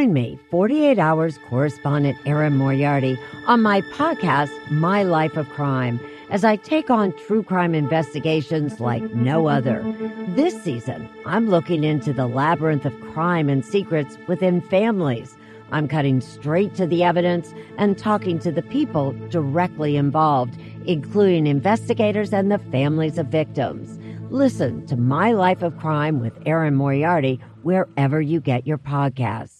Join me, 48 Hours correspondent Erin Moriarty, on my podcast, My Life of Crime, as I take on true crime investigations like no other. This season, I'm looking into the labyrinth of crime and secrets within families. I'm cutting straight to the evidence and talking to the people directly involved, including investigators and the families of victims. Listen to My Life of Crime with Erin Moriarty wherever you get your podcasts.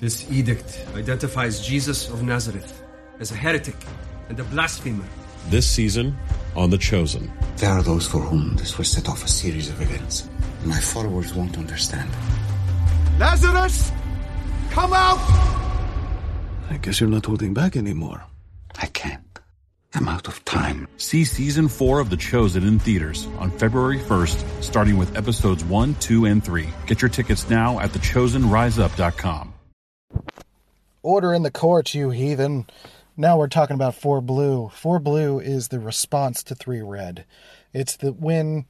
This edict identifies Jesus of Nazareth as a heretic and a blasphemer. This season on The Chosen. There are those for whom this will set off a series of events. My followers won't understand. Lazarus! Come out! I guess you're not holding back anymore. I can't. I'm out of time. See season four of The Chosen in theaters on February 1st, starting with episodes one, two, and three. Get your tickets now at thechosenriseup.com. Order in the court, you heathen. Now we're talking about Four Blue. Four Blue is the response to Three Red. It's the when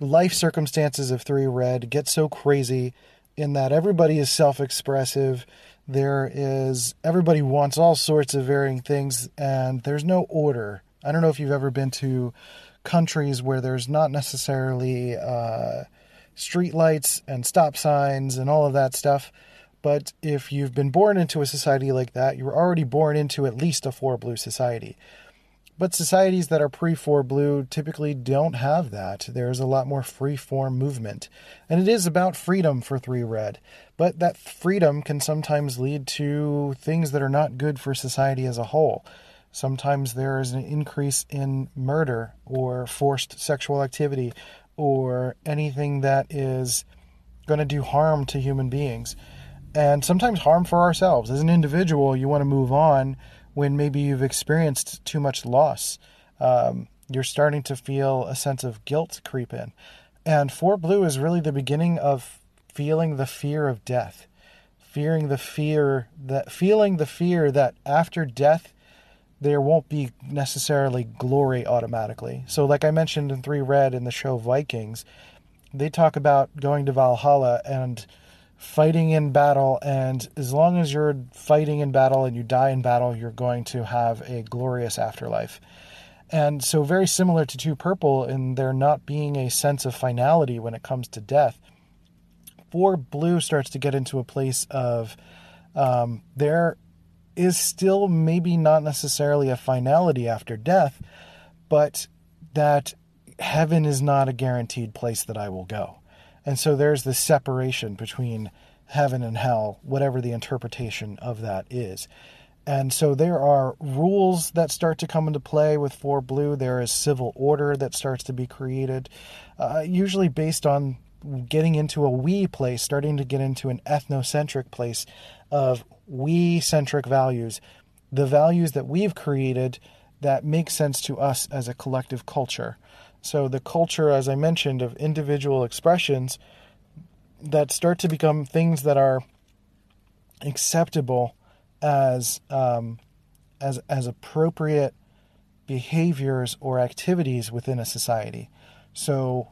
life circumstances of Three Red get so crazy in that everybody is self-expressive. There is everybody wants all sorts of varying things, and there's no order. I don't know if you've ever been to countries where there's not necessarily uh, street lights and stop signs and all of that stuff. But if you've been born into a society like that, you're already born into at least a four blue society. But societies that are pre four blue typically don't have that. There's a lot more free form movement. And it is about freedom for three red. But that freedom can sometimes lead to things that are not good for society as a whole. Sometimes there is an increase in murder or forced sexual activity or anything that is going to do harm to human beings and sometimes harm for ourselves. As an individual, you want to move on when maybe you've experienced too much loss. Um, you're starting to feel a sense of guilt creep in. And Four Blue is really the beginning of feeling the fear of death, fearing the fear that feeling the fear that after death there won't be necessarily glory automatically. So like I mentioned in 3 Red in the show Vikings, they talk about going to Valhalla and fighting in battle, and as long as you're fighting in battle and you die in battle, you're going to have a glorious afterlife. And so, very similar to Two Purple in there not being a sense of finality when it comes to death, Four Blue starts to get into a place of um, there is still maybe not necessarily a finality after death, but that heaven is not a guaranteed place that I will go. And so there's this separation between heaven and hell, whatever the interpretation of that is. And so there are rules that start to come into play with Four Blue. There is civil order that starts to be created, uh, usually based on getting into a we place, starting to get into an ethnocentric place of we centric values, the values that we've created that make sense to us as a collective culture. So the culture, as I mentioned, of individual expressions that start to become things that are acceptable as um, as as appropriate behaviors or activities within a society. So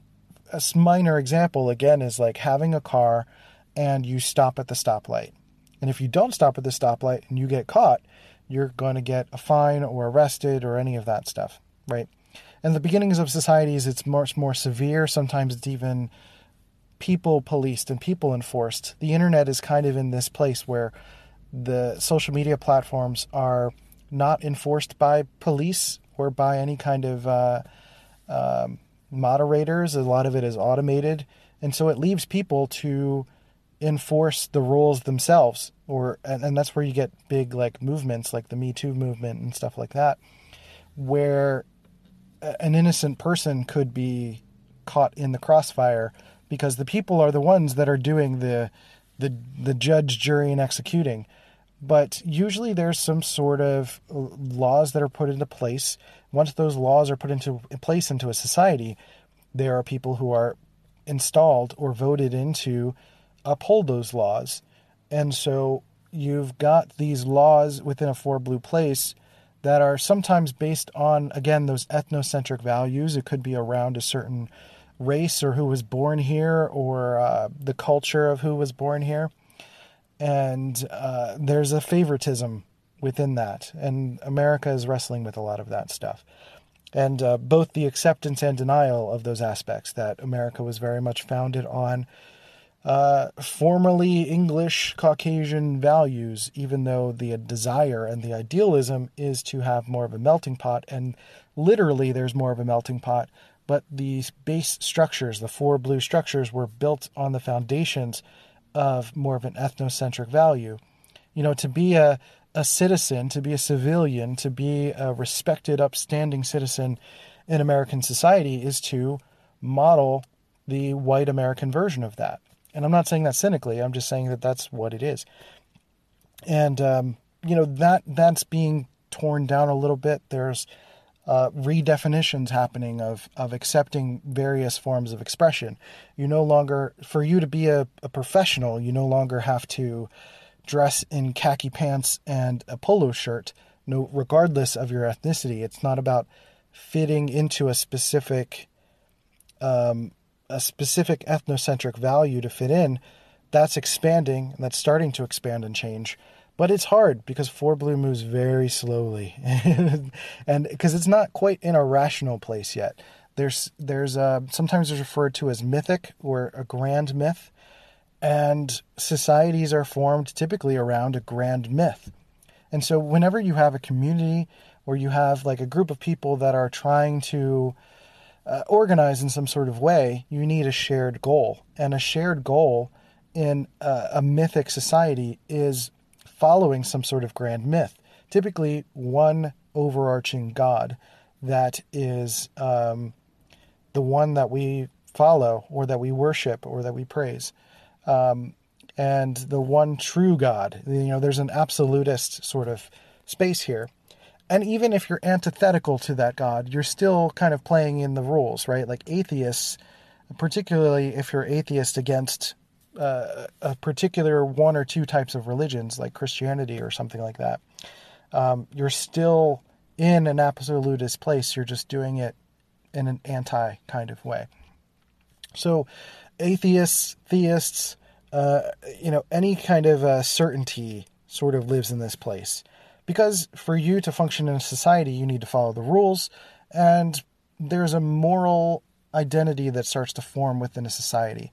a minor example again is like having a car and you stop at the stoplight. And if you don't stop at the stoplight and you get caught, you're going to get a fine or arrested or any of that stuff, right? In the beginnings of societies, it's much more severe. Sometimes it's even people policed and people enforced. The internet is kind of in this place where the social media platforms are not enforced by police or by any kind of uh, um, moderators. A lot of it is automated, and so it leaves people to enforce the rules themselves. Or and, and that's where you get big like movements like the Me Too movement and stuff like that, where an innocent person could be caught in the crossfire because the people are the ones that are doing the the the judge, jury, and executing. But usually there's some sort of laws that are put into place. Once those laws are put into place into a society, there are people who are installed or voted in to uphold those laws. And so you've got these laws within a four blue place that are sometimes based on, again, those ethnocentric values. It could be around a certain race or who was born here or uh, the culture of who was born here. And uh, there's a favoritism within that. And America is wrestling with a lot of that stuff. And uh, both the acceptance and denial of those aspects that America was very much founded on uh, formerly English Caucasian values, even though the desire and the idealism is to have more of a melting pot. And literally, there's more of a melting pot but the base structures, the four blue structures, were built on the foundations of more of an ethnocentric value. You know, to be a, a citizen, to be a civilian, to be a respected, upstanding citizen in American society is to model the white American version of that. And I'm not saying that cynically, I'm just saying that that's what it is. And, um, you know, that that's being torn down a little bit. There's uh, redefinitions happening of of accepting various forms of expression. You no longer, for you to be a, a professional, you no longer have to dress in khaki pants and a polo shirt. No, regardless of your ethnicity, it's not about fitting into a specific um, a specific ethnocentric value to fit in. That's expanding and that's starting to expand and change. But it's hard because four blue moves very slowly. And because it's not quite in a rational place yet. There's there's uh, sometimes it's referred to as mythic or a grand myth. And societies are formed typically around a grand myth. And so whenever you have a community or you have like a group of people that are trying to uh, organize in some sort of way you need a shared goal and a shared goal in uh, a mythic society is following some sort of grand myth, typically one overarching God that is um, the one that we follow or that we worship or that we praise. Um, and the one true God. You know, there's an absolutist sort of space here. And even if you're antithetical to that God, you're still kind of playing in the rules, right? Like atheists, particularly if you're atheist against uh, a particular one or two types of religions, like Christianity or something like that, um, you're still in an absolutist place. You're just doing it in an anti kind of way. So, atheists, theists, uh, you know, any kind of uh, certainty sort of lives in this place. Because for you to function in a society, you need to follow the rules, and there's a moral identity that starts to form within a society.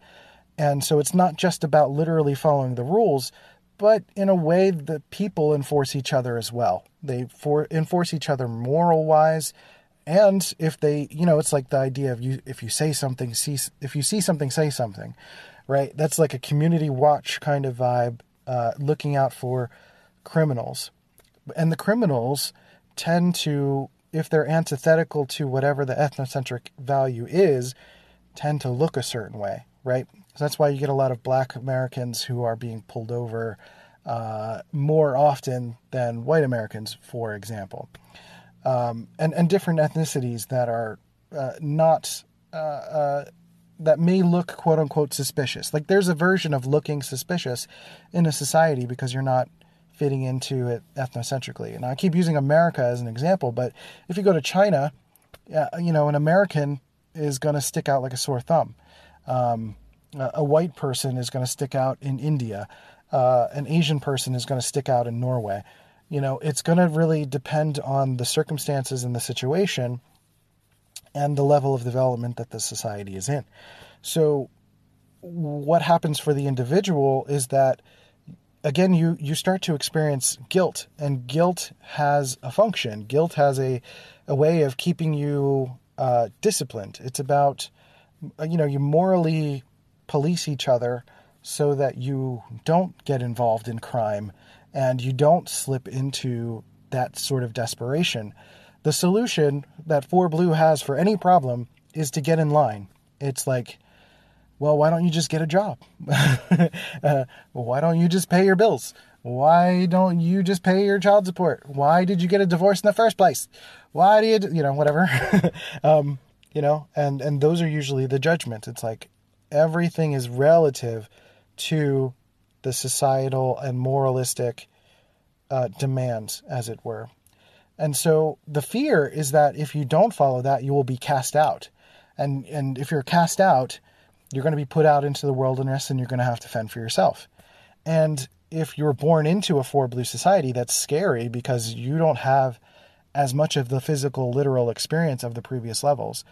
And so it's not just about literally following the rules, but in a way the people enforce each other as well. They for, enforce each other moral wise. And if they, you know, it's like the idea of you, if you say something, see, if you see something, say something, right? That's like a community watch kind of vibe, uh, looking out for criminals. And the criminals tend to, if they're antithetical to whatever the ethnocentric value is, tend to look a certain way, right? So that's why you get a lot of black Americans who are being pulled over uh, more often than white Americans, for example. Um, and, and different ethnicities that are uh, not, uh, uh, that may look quote unquote suspicious. Like there's a version of looking suspicious in a society because you're not fitting into it ethnocentrically. And I keep using America as an example, but if you go to China, you know, an American is going to stick out like a sore thumb. Um, a white person is going to stick out in India. Uh, an Asian person is going to stick out in Norway. You know, it's going to really depend on the circumstances and the situation and the level of development that the society is in. So, what happens for the individual is that again you you start to experience guilt and guilt has a function guilt has a a way of keeping you uh, disciplined it's about you know you morally police each other so that you don't get involved in crime and you don't slip into that sort of desperation. The solution that 4 Blue has for any problem is to get in line. It's like well, why don't you just get a job? uh, why don't you just pay your bills? Why don't you just pay your child support? Why did you get a divorce in the first place? Why do you, you know, whatever. um, you know, and and those are usually the judgments. It's like everything is relative to the societal and moralistic uh, demands, as it were. And so the fear is that if you don't follow that, you will be cast out. And and if you're cast out, you're going to be put out into the wilderness and you're going to have to fend for yourself. And if you're born into a four blue society, that's scary because you don't have as much of the physical, literal experience of the previous levels.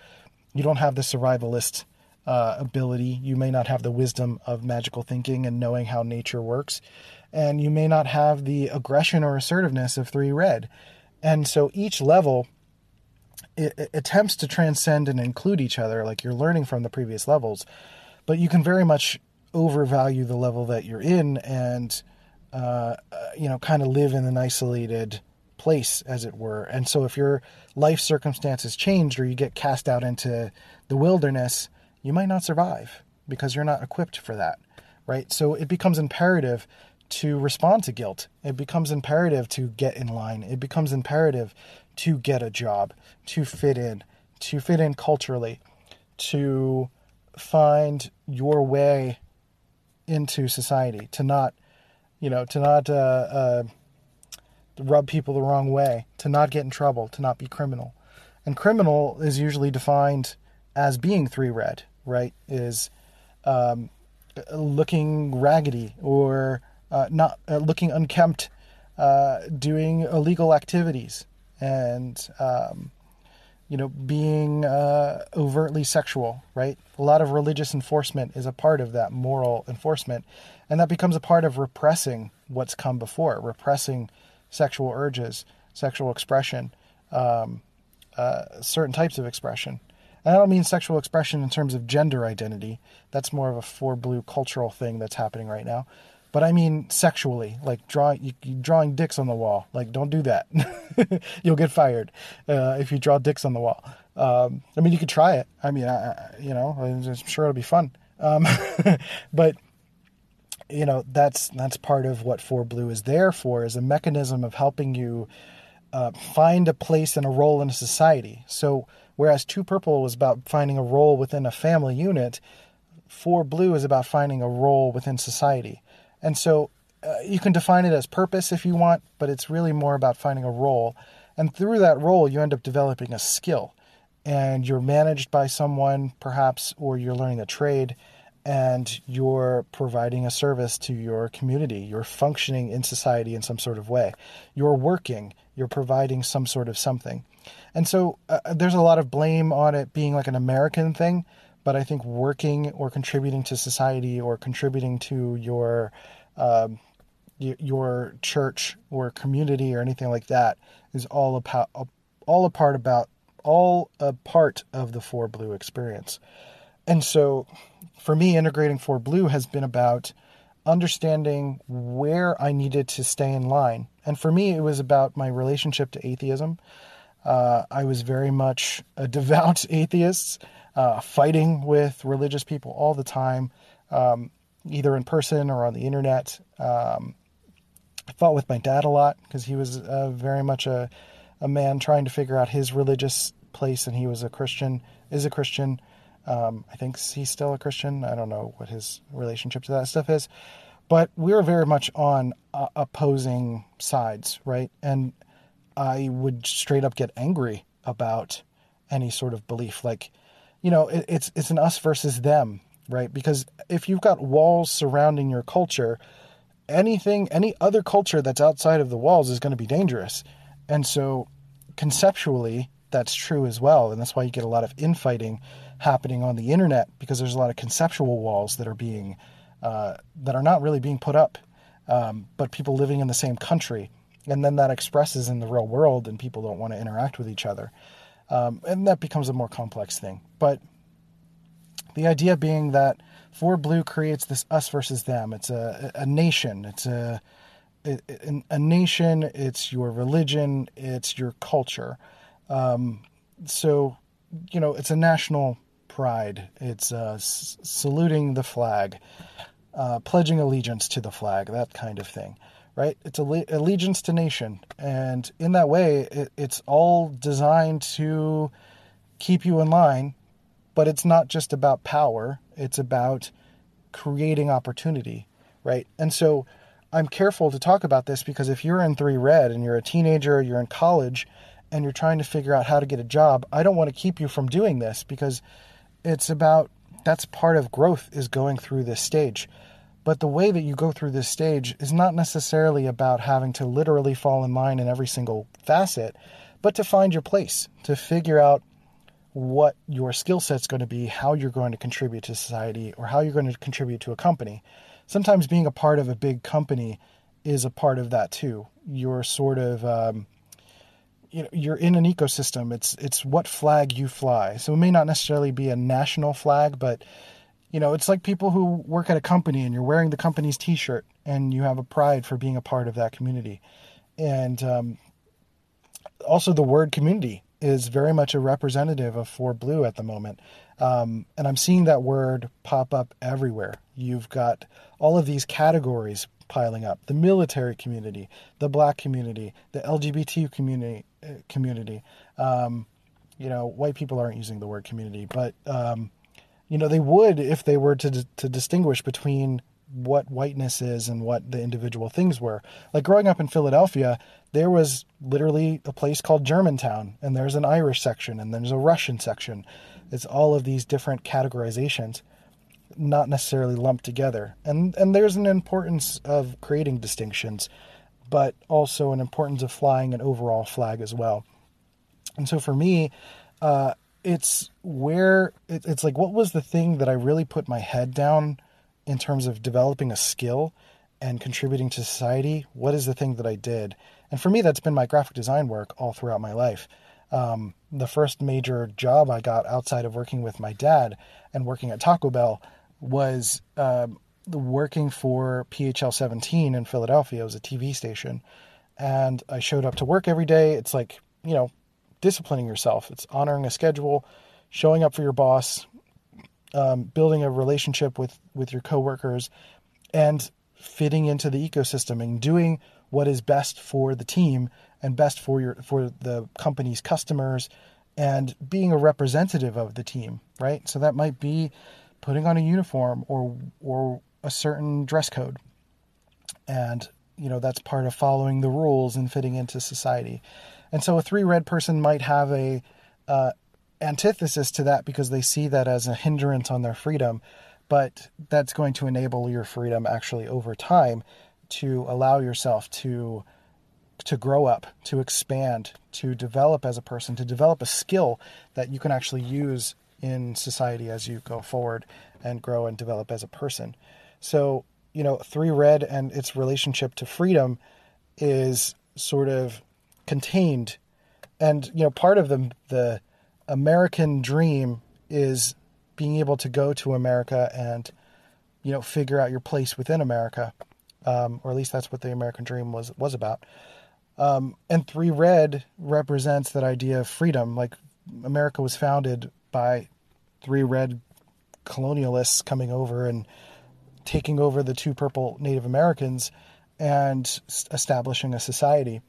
You don't have the survivalist uh, ability. You may not have the wisdom of magical thinking and knowing how nature works. And you may not have the aggression or assertiveness of three red. And so each level it, attempts to transcend and include each other, like you're learning from the previous levels. But you can very much overvalue the level that you're in and, uh, you know, kind of live in an isolated place, as it were. And so if your life circumstances changed or you get cast out into the wilderness, you might not survive because you're not equipped for that, right? So it becomes imperative to respond to guilt. It becomes imperative to get in line. It becomes imperative to get a job, to fit in, to fit in culturally, to find your way into society, to not, you know, to not uh, uh, rub people the wrong way, to not get in trouble, to not be criminal. And criminal is usually defined as being three red, right? Is um, looking raggedy or uh, not uh, looking unkempt, uh, doing illegal activities, and um, you know being uh, overtly sexual. Right, a lot of religious enforcement is a part of that moral enforcement, and that becomes a part of repressing what's come before, repressing sexual urges, sexual expression, um, uh, certain types of expression. And I don't mean sexual expression in terms of gender identity. That's more of a four blue cultural thing that's happening right now. But I mean sexually, like drawing you, drawing dicks on the wall. Like, don't do that. You'll get fired uh, if you draw dicks on the wall. Um, I mean, you could try it. I mean, I, you know, I'm sure it'll be fun. Um, but you know that's that's part of what four blue is there for is a mechanism of helping you uh, find a place and a role in a society so whereas two purple was about finding a role within a family unit four blue is about finding a role within society and so uh, you can define it as purpose if you want but it's really more about finding a role and through that role you end up developing a skill and you're managed by someone perhaps or you're learning a trade and you're providing a service to your community. You're functioning in society in some sort of way. You're working, you're providing some sort of something. And so uh, there's a lot of blame on it being like an American thing, but I think working or contributing to society or contributing to your um, your church or community or anything like that is all about all a part about all a part of the four blue experience. And so for me, integrating four blue has been about understanding where I needed to stay in line. And for me, it was about my relationship to atheism. Uh, I was very much a devout atheist, uh, fighting with religious people all the time, um, either in person or on the internet. Um, I fought with my dad a lot because he was uh, very much a, a man trying to figure out his religious place, and he was a Christian, is a Christian. Um, I think he's still a Christian. I don't know what his relationship to that stuff is, but we are very much on uh, opposing sides, right? And I would straight up get angry about any sort of belief, like, you know, it, it's it's an us versus them, right? Because if you've got walls surrounding your culture, anything, any other culture that's outside of the walls is going to be dangerous, and so conceptually, that's true as well, and that's why you get a lot of infighting happening on the internet because there's a lot of conceptual walls that are being uh, that are not really being put up, um, but people living in the same country, and then that expresses in the real world, and people don't want to interact with each other, um, and that becomes a more complex thing. But the idea being that four blue creates this us versus them. It's a a nation. It's a a, nation. It's your religion. It's your culture. Um, so, you know, it's a national pride. It's uh, saluting the flag, uh, pledging allegiance to the flag, that kind of thing, right? It's allegiance to nation, and in that way, it, it's all designed to keep you in line. But it's not just about power; it's about creating opportunity, right? And so, I'm careful to talk about this because if you're in three red and you're a teenager, you're in college, and you're trying to figure out how to get a job, I don't want to keep you from doing this because it's about that's part of growth is going through this stage. But the way that you go through this stage is not necessarily about having to literally fall in line in every single facet, but to find your place, to figure out what your skill set's going to be, how you're going to contribute to society, or how you're going to contribute to a company. Sometimes being a part of a big company is a part of that too. You're sort of um, you know you're in an ecosystem it's it's what flag you fly so it may not necessarily be a national flag but you know it's like people who work at a company and you're wearing the company's t-shirt and you have a pride for being a part of that community. And um, also the word community is very much a representative of four blue at the moment. Um, and i'm seeing that word pop up everywhere. You've got all of these categories piling up. The military community the black community the lgbt community community. Um, you know, white people aren't using the word community, but um, you know they would if they were to to distinguish between what whiteness is and what the individual things were. Like growing up in Philadelphia, there was literally a place called Germantown, and there's an Irish section, and there's a Russian section. It's all of these different categorizations, not necessarily lumped together. And and there's an importance of creating distinctions but also an importance of flying an overall flag as well. And so for me, uh, it's where it, it's like, what was the thing that I really put my head down in terms of developing a skill and contributing to society? What is the thing that I did? And for me, that's been my graphic design work all throughout my life. Um, the first major job I got outside of working with my dad and working at Taco Bell was um, working for PHL 17 in Philadelphia. It was a TV station. And I showed up to work every day. It's like, you know, disciplining yourself, it's honoring a schedule, showing up for your boss, um, building a relationship with, with your coworkers, and fitting into the ecosystem and doing what is best for the team and best for your for the company's customers and being a representative of the team, right? So that might be putting on a uniform or or a certain dress code. And, you know, that's part of following the rules and fitting into society. And so a three red person might have a uh, antithesis to that because they see that as a hindrance on their freedom. But that's going to enable your freedom actually over time to allow yourself to to grow up, to expand, to develop as a person, to develop a skill that you can actually use in society as you go forward and grow and develop as a person. So, you know, Three Red and its relationship to freedom is sort of contained. And, you know, part of the, the American dream is being able to go to America and, you know, figure out your place within America. Um, or at least that's what the American dream was, was about. Um, and Three Red represents that idea of freedom. Like America was founded by three red colonialists coming over and taking over the two purple Native Americans and establishing a society.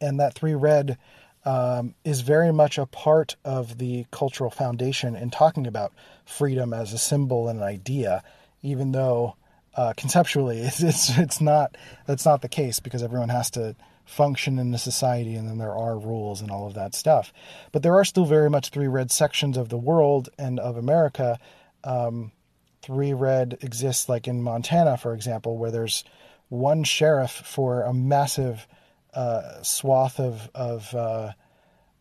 And that three red um, is very much a part of the cultural foundation in talking about freedom as a symbol and an idea, even though uh, conceptually it's, it's it's not that's not the case because everyone has to function in the society and then there are rules and all of that stuff. But there are still very much three red sections of the world and of America um, three red exists like in Montana, for example, where there's one sheriff for a massive uh, swath of of uh,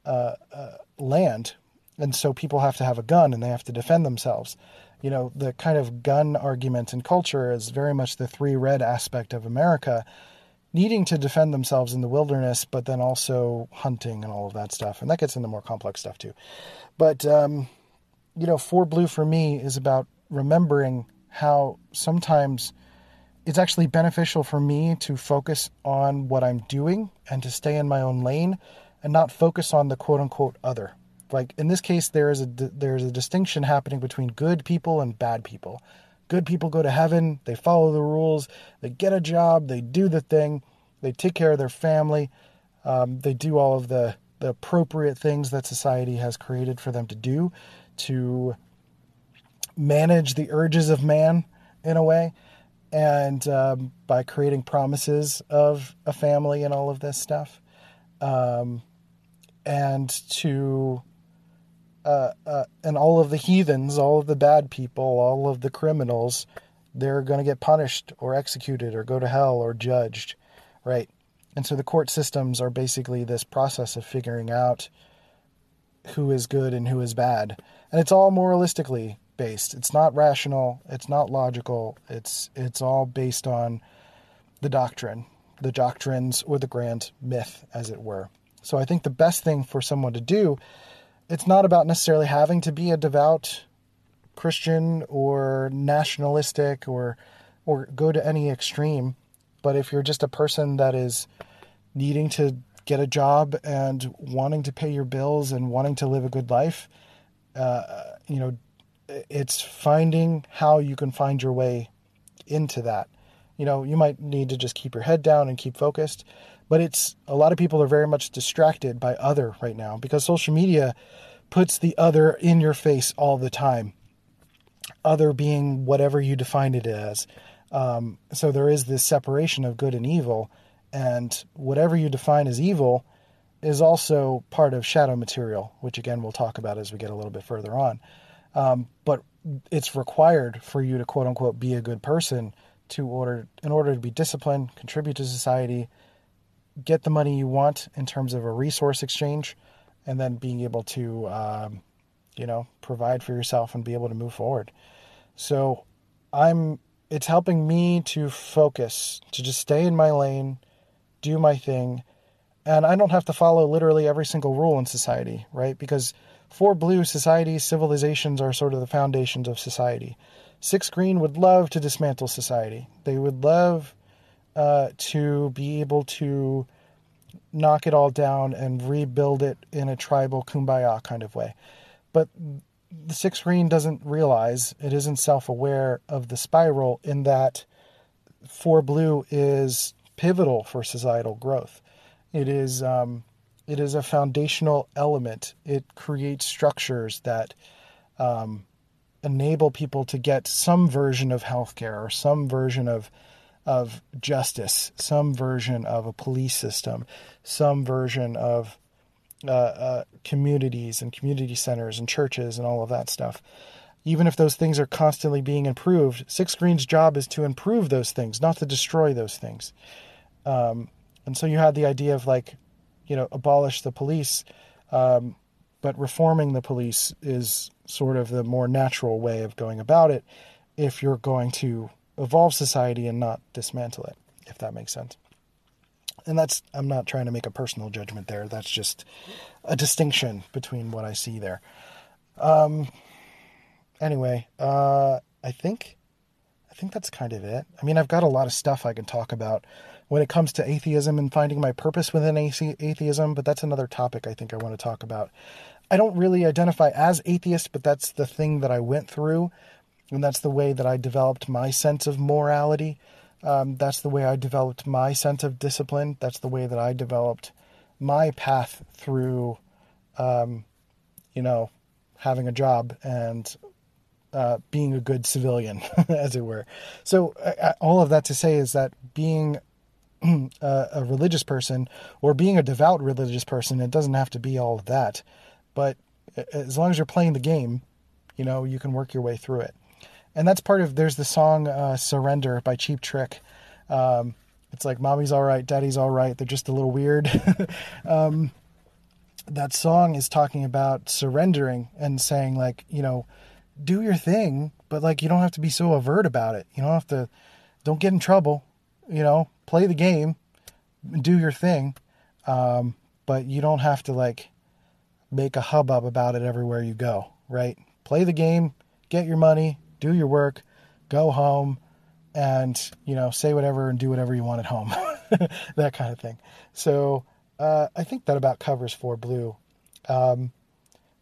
uh, uh, land, and so people have to have a gun and they have to defend themselves. You know, the kind of gun argument in culture is very much the three red aspect of America, needing to defend themselves in the wilderness, but then also hunting and all of that stuff, and that gets into more complex stuff too. But um, you know, four blue for me is about remembering how sometimes it's actually beneficial for me to focus on what I'm doing and to stay in my own lane and not focus on the quote unquote other. like in this case there is a there's a distinction happening between good people and bad people good people go to heaven they follow the rules they get a job they do the thing they take care of their family um, they do all of the the appropriate things that society has created for them to do to manage the urges of man in a way and um, by creating promises of a family and all of this stuff um, and to uh, uh, and all of the heathens, all of the bad people, all of the criminals, they're going to get punished or executed or go to hell or judged, right? And so the court systems are basically this process of figuring out who is good and who is bad, and it's all moralistically based. It's not rational. It's not logical. It's it's all based on the doctrine, the doctrines or the grand myth, as it were. So I think the best thing for someone to do, it's not about necessarily having to be a devout Christian or nationalistic or or go to any extreme, but if you're just a person that is needing to get a job and wanting to pay your bills and wanting to live a good life, uh, you know, it's finding how you can find your way into that. You know, you might need to just keep your head down and keep focused, but it's a lot of people are very much distracted by other right now because social media puts the other in your face all the time. Other being whatever you define it as. Um, so there is this separation of good and evil, and whatever you define as evil is also part of shadow material, which again we'll talk about as we get a little bit further on. Um, but it's required for you to quote unquote be a good person to order in order to be disciplined, contribute to society, get the money you want in terms of a resource exchange, and then being able to, um, you know, provide for yourself and be able to move forward. So, I'm. It's helping me to focus, to just stay in my lane, do my thing, and I don't have to follow literally every single rule in society, right? Because four blue, societies, civilizations are sort of the foundations of society. Six Green would love to dismantle society. They would love uh, to be able to knock it all down and rebuild it in a tribal kumbaya kind of way. But the Six Green doesn't realize, it isn't self aware of the spiral in that Four Blue is pivotal for societal growth. It is um, it is a foundational element. It creates structures that um, enable people to get some version of healthcare or some version of of justice, some version of a police system, some version of uh, uh, communities and community centers and churches and all of that stuff. Even if those things are constantly being improved, Six Green's job is to improve those things, not to destroy those things. Um, and so you had the idea of like, you know, abolish the police, um, but reforming the police is sort of the more natural way of going about it if you're going to evolve society and not dismantle it, if that makes sense. And that's, I'm not trying to make a personal judgment there. That's just a distinction between what I see there. Um, anyway, uh, I think, I think that's kind of it. I mean, I've got a lot of stuff I can talk about when it comes to atheism and finding my purpose within atheism, but that's another topic I think I want to talk about. I don't really identify as atheist, but that's the thing that I went through and that's the way that I developed my sense of morality. Um, that's the way I developed my sense of discipline. That's the way that I developed my path through, um, you know, having a job and uh, being a good civilian, as it were. So, uh, all of that to say is that being a, a religious person or being a devout religious person, it doesn't have to be all of that. But as long as you're playing the game, you know, you can work your way through it and that's part of there's the song uh, "Surrender" by Cheap Trick. Um, it's like mommy's all right, daddy's all right. They're just a little weird. um, that song is talking about surrendering and saying like you know, do your thing, but like you don't have to be so overt about it. You don't have to, don't get in trouble. You know, play the game, do your thing, um, but you don't have to like make a hubbub about it everywhere you go. Right? Play the game, get your money, do your work, go home, and you know say whatever and do whatever you want at home, that kind of thing. So uh, I think that about covers four blue. Um,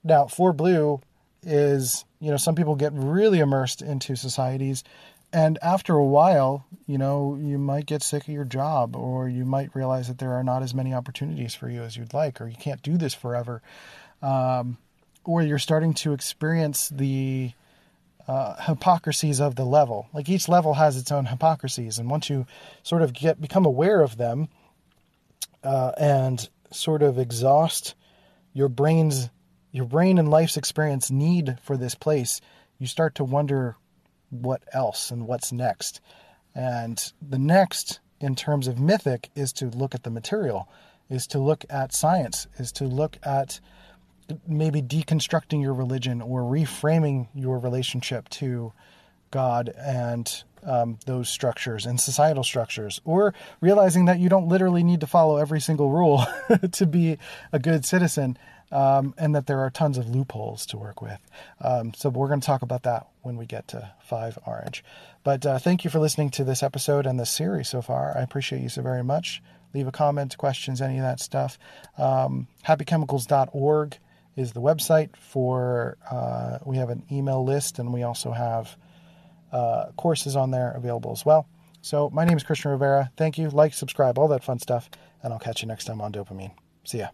Now, Four Blue is, you know, some people get really immersed into societies. And after a while, you know, you might get sick of your job, or you might realize that there are not as many opportunities for you as you'd like, or you can't do this forever. Um, or you're starting to experience the uh, hypocrisies of the level. Like each level has its own hypocrisies, and once you sort of get become aware of them, uh, and sort of exhaust your brain's your brain and life's experience need for this place, you start to wonder what else and what's next. And the next, in terms of mythic, is to look at the material, is to look at science, is to look at maybe deconstructing your religion or reframing your relationship to God and um, those structures and societal structures, or realizing that you don't literally need to follow every single rule to be a good citizen, um, and that there are tons of loopholes to work with. Um, so we're going to talk about that when we get to Five Orange. But uh, thank you for listening to this episode and this series so far. I appreciate you so very much. Leave a comment, questions, any of that stuff. Um, happychemicals.org is the website for. Uh, we have an email list, and we also have uh, courses on there available as well. So my name is Christian Rivera. Thank you. Like, subscribe, all that fun stuff, and I'll catch you next time on Dopamine. See ya.